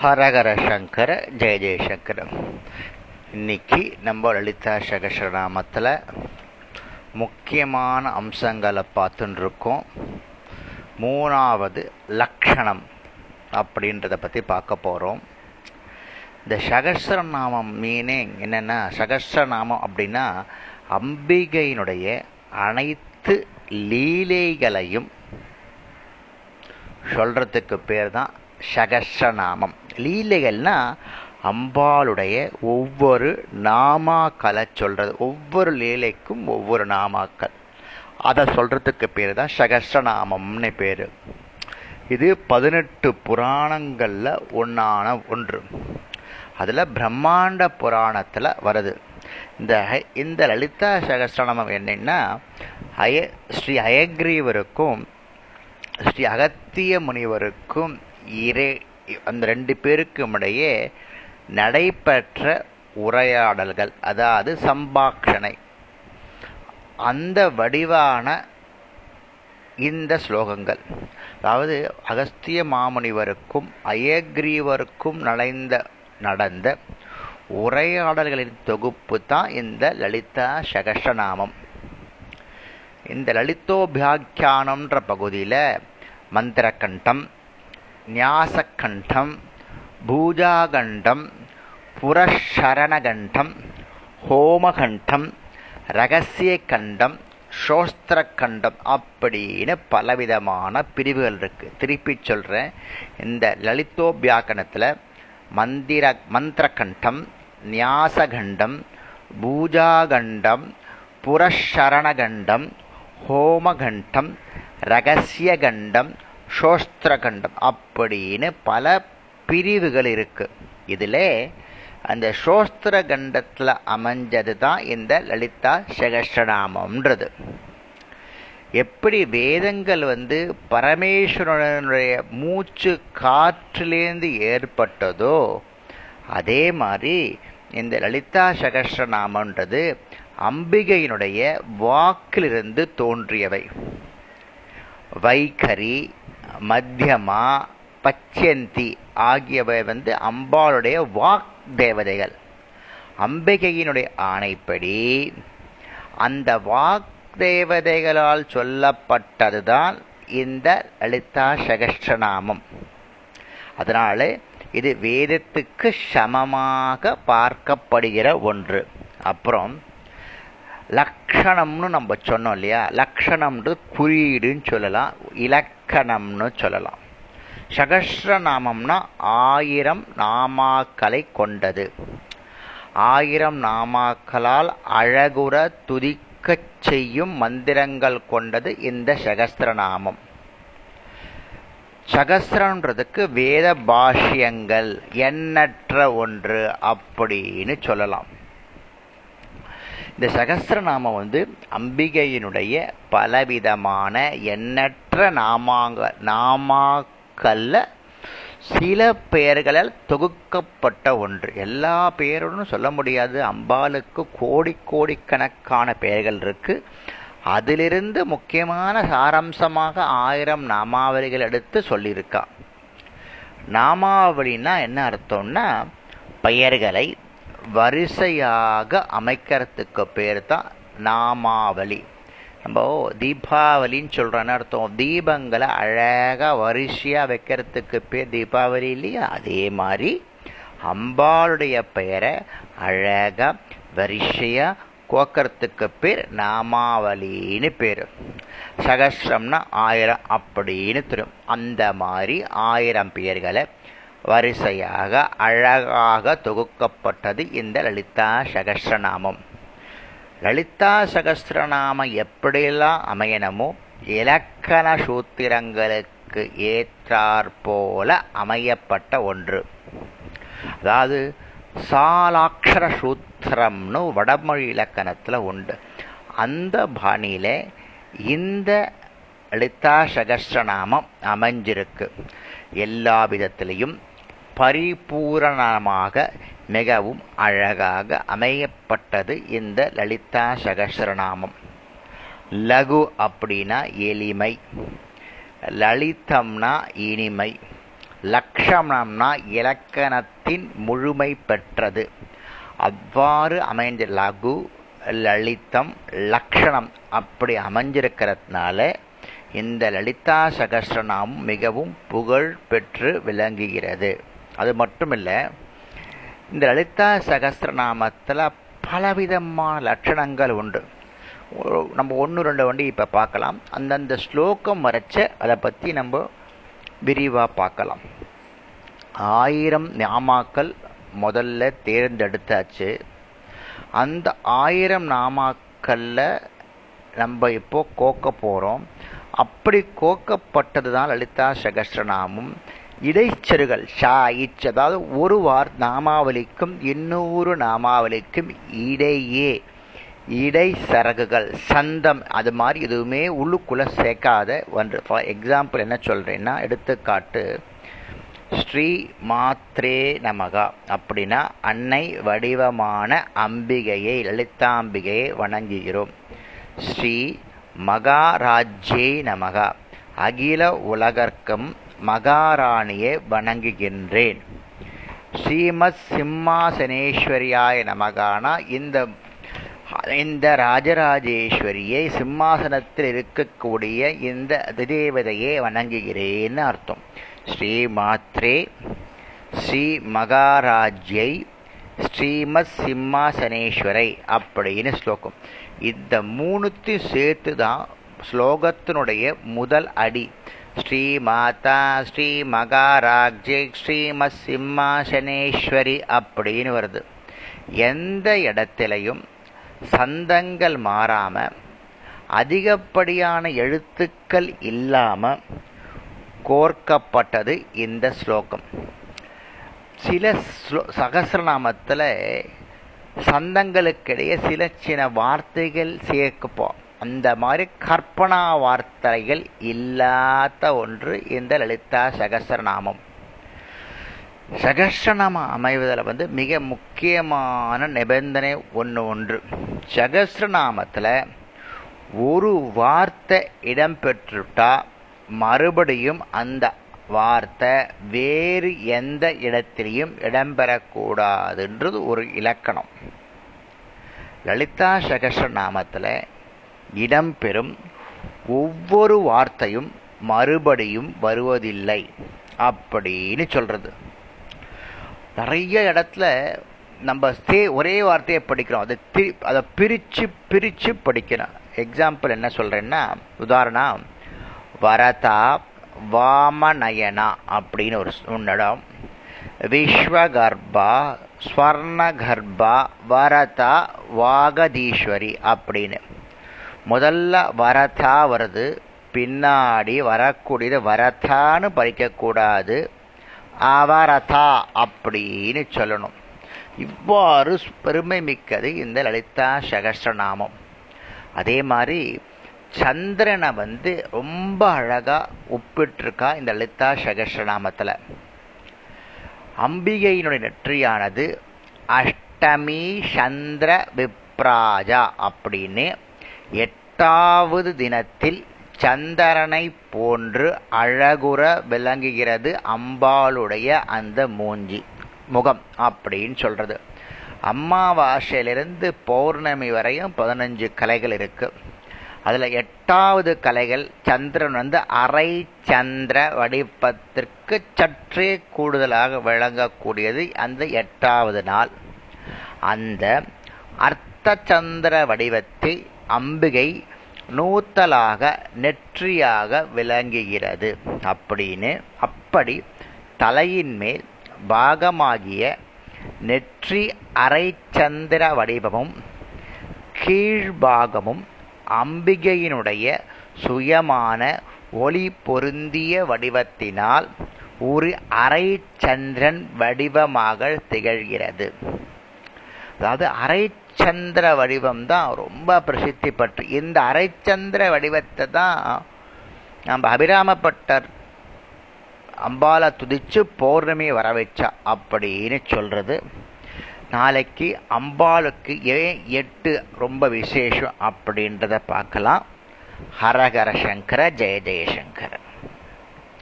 ஹரஹர சங்கர ஜெய ஜெயசங்கர இன்னைக்கு நம்ம லலிதா சகசரநாமத்தில் முக்கியமான அம்சங்களை பார்த்துட்டு இருக்கோம் மூணாவது லக்ஷணம் அப்படின்றத பற்றி பார்க்க போகிறோம் இந்த சகசரநாமம் மீனிங் என்னென்னா சகசரநாமம் அப்படின்னா அம்பிகையினுடைய அனைத்து லீலைகளையும் சொல்கிறதுக்கு பேர் தான் சகசநாமம் லீலைகள்னா அம்பாளுடைய ஒவ்வொரு நாமாக்களை சொல்றது. ஒவ்வொரு லீலைக்கும் ஒவ்வொரு நாமாக்கள் அதை சொல்றதுக்கு பேர் தான் சகஸ்ரநாமம்னு பேர். இது பதினெட்டு புராணங்களில் ஒன்றான ஒன்று. அதில் பிரம்மாண்ட புராணத்தில் வருது. இந்த இந்த லலிதா சகஸ்ரநாமம் என்னன்னா அய ஸ்ரீ அயக்ரீவருக்கும் ஸ்ரீ அகத்திய முனிவருக்கும் இறை அந்த ரெண்டு பேருக்கும் இடையே நடைபெற்ற உரையாடல்கள் அதாவது சம்பாஷணை. அந்த வடிவான இந்த ஸ்லோகங்கள். அதாவது அகஸ்திய மாமுனிவருக்கும் அயக்ரீவருக்கும் நடைந்த நடந்த உரையாடல்களின் தொகுப்பு தான் இந்த லலிதா சகசநாமம். இந்த லலிதோபியாக்கியானம்ன்ற பகுதியில் மந்திரகண்டம் ஞாசகண்டம் பூஜாகண்டம் புரஷரணகண்டம் ஹோமகண்டம் ரகசிய கண்டம் அப்படின்னு பலவிதமான பிரிவுகள் இருக்கு. திருப்பி சொல்றேன். இந்த லலிதோபியாக்கணத்தில் மந்திர மந்திரகண்டம் நியாசகண்டம் பூஜாகண்டம் புரஷரணகண்டம் ஹோமகண்டம் ரகசியகண்டம் சோஸ்திரகண்டம் அப்படின்னு பல பிரிவுகள் இருக்கு. இதில் அந்த சோஸ்திர கண்டத்தில் அமைஞ்சது தான் இந்த லலிதா சகஸ்ரநாமம்ன்றது எப்படி வேதங்கள் வந்து பரமேஸ்வரனுடைய மூச்சு காற்றிலேருந்து ஏற்பட்டதோ அதே மாதிரி இந்த லலிதா சகஸ்ரநாமன்றது அம்பிகையினுடைய வாக்கிலிருந்து தோன்றியவை. வைகரி மத்தியமா பச்சந்தி ஆகியவை வந்து அம்பாளுடைய வாக் தேவதைகள் அம்பிகையினுடைய ஆணைப்படி அந்த வாக் தேவதைகளால் சொல்லப்பட்டதுதான் இந்த லலிதா சகஸ்ரநாமம். அதனால இது வேதத்துக்கு சமமாக பார்க்கப்படுகிற ஒன்று. அப்புறம் லக்ஷணம்னு நம்ம சொன்னோம் இல்லையா? லக்ஷணம்ன்றது குறியீடுன்னு சொல்லலாம். இலக்கணம்னு சொல்லலாம். சகஸ்ரநாமம்னா ஆயிரம் நாமாக்களை கொண்டது. ஆயிரம் நாமாக்களால் அழகுற துதிக்கச் செய்யும் மந்திரங்கள் கொண்டது இந்த சகஸ்திரநாமம் சகஸ்ரன்றதுக்கு வேத பாஷ்யங்கள் எண்ணற்ற ஒன்று அப்படின்னு சொல்லலாம். இந்த சகசிரநாமம் வந்து அம்பிகையினுடைய பலவிதமான எண்ணற்ற நாமாங்க நாமாக்கல்ல சில பெயர்களால் தொகுக்கப்பட்ட ஒன்று. எல்லா பெயருடன் சொல்ல முடியாது. அம்பாளுக்கு கோடி கோடிக்கணக்கான பெயர்கள் இருக்கு. அதிலிருந்து முக்கியமான சாராம்சமாக ஆயிரம் நாமாவளிகள் எடுத்து சொல்லியிருக்கா. நாமாவளின்னா என்ன அர்த்தம்னா பெயர்களை வரிசையாக அமைக்கிறதுக்கு பேர் தான் நாமாவளி. நம்ம தீபாவளின்னு சொல்கிறேன்னு அர்த்தம். தீபங்களை அழகாக வரிசையாக வைக்கிறதுக்கு பேர் தீபாவளி இல்லையா? அதே மாதிரி அம்பாளுடைய பெயரை அழகாக வரிசையாக கோக்கறத்துக்கு பேர் நாமாவளின்னு பேர். சகசிரம்னா ஆயிரம் அப்படின்னு தரும் அந்த மாதிரி ஆயிரம் பெயர்களை வரிசையாக அழகாக தொகுக்கப்பட்டது இந்த லலிதா சகஸ்ரநாமம் லலிதா சகஸ்ரநாமம் எப்படியெல்லாம் அமையணுமோ இலக்கண சூத்திரங்களுக்கு ஏற்றாற்போல அமையப்பட்ட ஒன்று. அதாவது சாலாட்சர சூத்திரம்னு வடமொழி இலக்கணத்தில் உண்டு. அந்த பாணியில இந்த லலிதா சகஸ்ரநாமம் அமைஞ்சிருக்கு. எல்லா விதத்திலையும் பரிபூரணமாக மிகவும் அழகாக அமையப்பட்டது இந்த லலிதா சகஸ்ரநாமம் லகு அப்படின்னா எளிமை. லலிதம்னா இனிமை. லக்ஷணம்னா இலக்கணத்தின் முழுமை பெற்றது. அவ்வாறு அமைந்த லகு லலிதம் லக்ஷணம் அப்படி அமைஞ்சிருக்கிறதுனால இந்த லலிதா சகஸ்ரநாமம் மிகவும் புகழ் பெற்று விளங்குகிறது. அது மட்டும் இல்லை இந்த லலிதா சகசிரநாமத்தில் பலவிதமான லட்சணங்கள் உண்டு. நம்ம ஒன்று ரெண்டு வண்டி இப்போ பார்க்கலாம். அந்தந்த ஸ்லோகம் வரைச்ச அதை பற்றி நம்ம விரிவாக பார்க்கலாம். ஆயிரம் நாமாக்கள் முதல்ல தேர்ந்தெடுத்தாச்சு. அந்த ஆயிரம் நாமாக்கல்ல நம்ம இப்போ கோக்க போகிறோம் அப்படி கோக்கப்பட்டது தான் லலிதா சகஸ்ரநாமம் இடைச்செருகள் ஷா இச் அதாவது ஒரு வார் நாமாவளிக்கும் இன்னொரு நாமாவளிக்கும் இடையே இடை சரகுகள் சந்தம் அது மாதிரி எதுவுமே உள்ளுக்குள்ள சேர்க்காத ஒன்று. ஃபார் எக்ஸாம்பிள் என்ன சொல்றேன்னா எடுத்துக்காட்டு ஸ்ரீ மாத்ரே நமகா அப்படின்னா அன்னை வடிவமான அம்பிகையை லலிதாம்பிகையை வணங்குகிறோம். ஸ்ரீ மகாராஜ்யே நமகா. அகில உலகர்க்கும் மகாராணியை வணங்குகின்றேன். ஸ்ரீமத் சிம்மாசனேஸ்வரியாய நமகானா இந்த இந்த ராஜராஜேஸ்வரியை சிம்மாசனத்தில் இருக்கக்கூடிய இந்த அதிதேவதையை வணங்குகிறேன்னு அர்த்தம். ஸ்ரீ மாத்ரே ஸ்ரீ மகாராஜ்யை ஸ்ரீமத் சிம்மாசனேஸ்வரை அப்படின்னு ஸ்லோகம். இந்த மூணுத்தையும் சேர்த்து தான் ஸ்லோகத்தினுடைய முதல் அடி. ஸ்ரீமாதா ஸ்ரீ மகாராஜே ஸ்ரீமத் சிம்மாசனேஸ்வரி அப்படின்னு வருது. எந்த இடத்திலையும் சந்தங்கள் மாறாம அதிகப்படியான எழுத்துக்கள் இல்லாம கோர்க்கப்பட்டது இந்த ஸ்லோகம். சில ஸ்லோ சகசிரநாமத்தில் சந்தங்களுக்கிடையே சில சில வார்த்தைகள் சேர்க்கப்போம். அந்த மாதிரி கற்பனா வார்த்தைகள் இல்லாத ஒன்று இந்த லலிதா சகசிரநாமம். சகஸ்ரநாமம் அமைவதில் வந்து மிக முக்கியமான நிபந்தனை ஒன்று ஒன்று. சகஸ்ரநாமத்தில் ஒரு வார்த்தை இடம்பெற்றுட்டா மறுபடியும் அந்த வார்த்தை வேறு எந்த இடத்திலையும் இடம்பெறக்கூடாதுன்றது ஒரு இலக்கணம். லலிதா சகஸ்ரநாமத்தில் இடம்பெறும் ஒவ்வொரு வார்த்தையும் மறுபடியும் வருவதில்லை அப்படின்னு சொல்றது. நிறைய இடத்துல நம்ம ஸ்டே ஒரே வார்த்தையை படிக்கிறோம். அதை திரு அதை பிரித்து பிரித்து படிக்கிறோம். எக்ஸாம்பிள் என்ன சொல்கிறேன்னா உதாரணம் வரதா வாமநயனா அப்படின்னு ஒரு இடம். விஸ்வகர்பா ஸ்வர்ணகர்பா வரதா வாகதீஸ்வரி அப்படின்னு. முதல்ல வரதா வருது பின்னாடி வரக்கூடியது வரதான்னு படிக்கக்கூடாது அவரதா அப்படின்னு சொல்லணும். இவ்வாறு பெருமை மிக்கது இந்த லலிதா சகஸ்ரநாமம் அதே மாதிரி சந்திரனை வந்து ரொம்ப அழகா ஒப்பிட்டிருக்கா இந்த லலிதா சகஸ்ரநாமத்தில் அம்பிகையினுடைய நெற்றியானது அஷ்டமி சந்திர விப்ராஜா அப்படின்னு எட்டாவது தினத்தில் சந்திரனை போன்று அழகுற விளங்குகிறது அம்பாளுடைய அந்த மூஞ்சி முகம் அப்படின்னு சொல்றது. அம்மாவாசையிலிருந்து பௌர்ணமி வரையும் பதினஞ்சு கலைகள் இருக்கு. அதுல எட்டாவது கலைகள் சந்திரன் வந்து அரை சந்திர வடிப்பத்திற்கு சற்றே கூடுதலாக விளங்கக்கூடியது அந்த எட்டாவது நாள். அந்த அர்த்த சந்திர வடிவத்தை அம்பிகை நூத்தலாக நெற்றியாக விளங்குகிறது அப்படின்னு அப்படி தலையின் மேல் பாகமாகிய நெற்றி அரைச்சந்திர வடிவமும் கீழ்பாகமும் அம்பிகையினுடைய சுயமான ஒளி பொருந்திய வடிவத்தினால் ஒரு அரைச்சந்திரன் வடிவமாக திகழ்கிறது. அதாவது அரைச்சந்திர வடிவம் தான் ரொம்ப பிரசித்தி பெற்று இந்த அரைச்சந்திர வடிவத்தை தான் நம்ம அபிராமப்பட்டர் அம்பாலை துதிச்சு பௌர்ணமி வர வச்சா அப்படின்னு சொல்றது. நாளைக்கு அம்பாளுக்கு ஏன் எட்டு ரொம்ப விசேஷம் அப்படின்றத பார்க்கலாம். ஹரஹர சங்கர ஜெய ஜெயசங்கர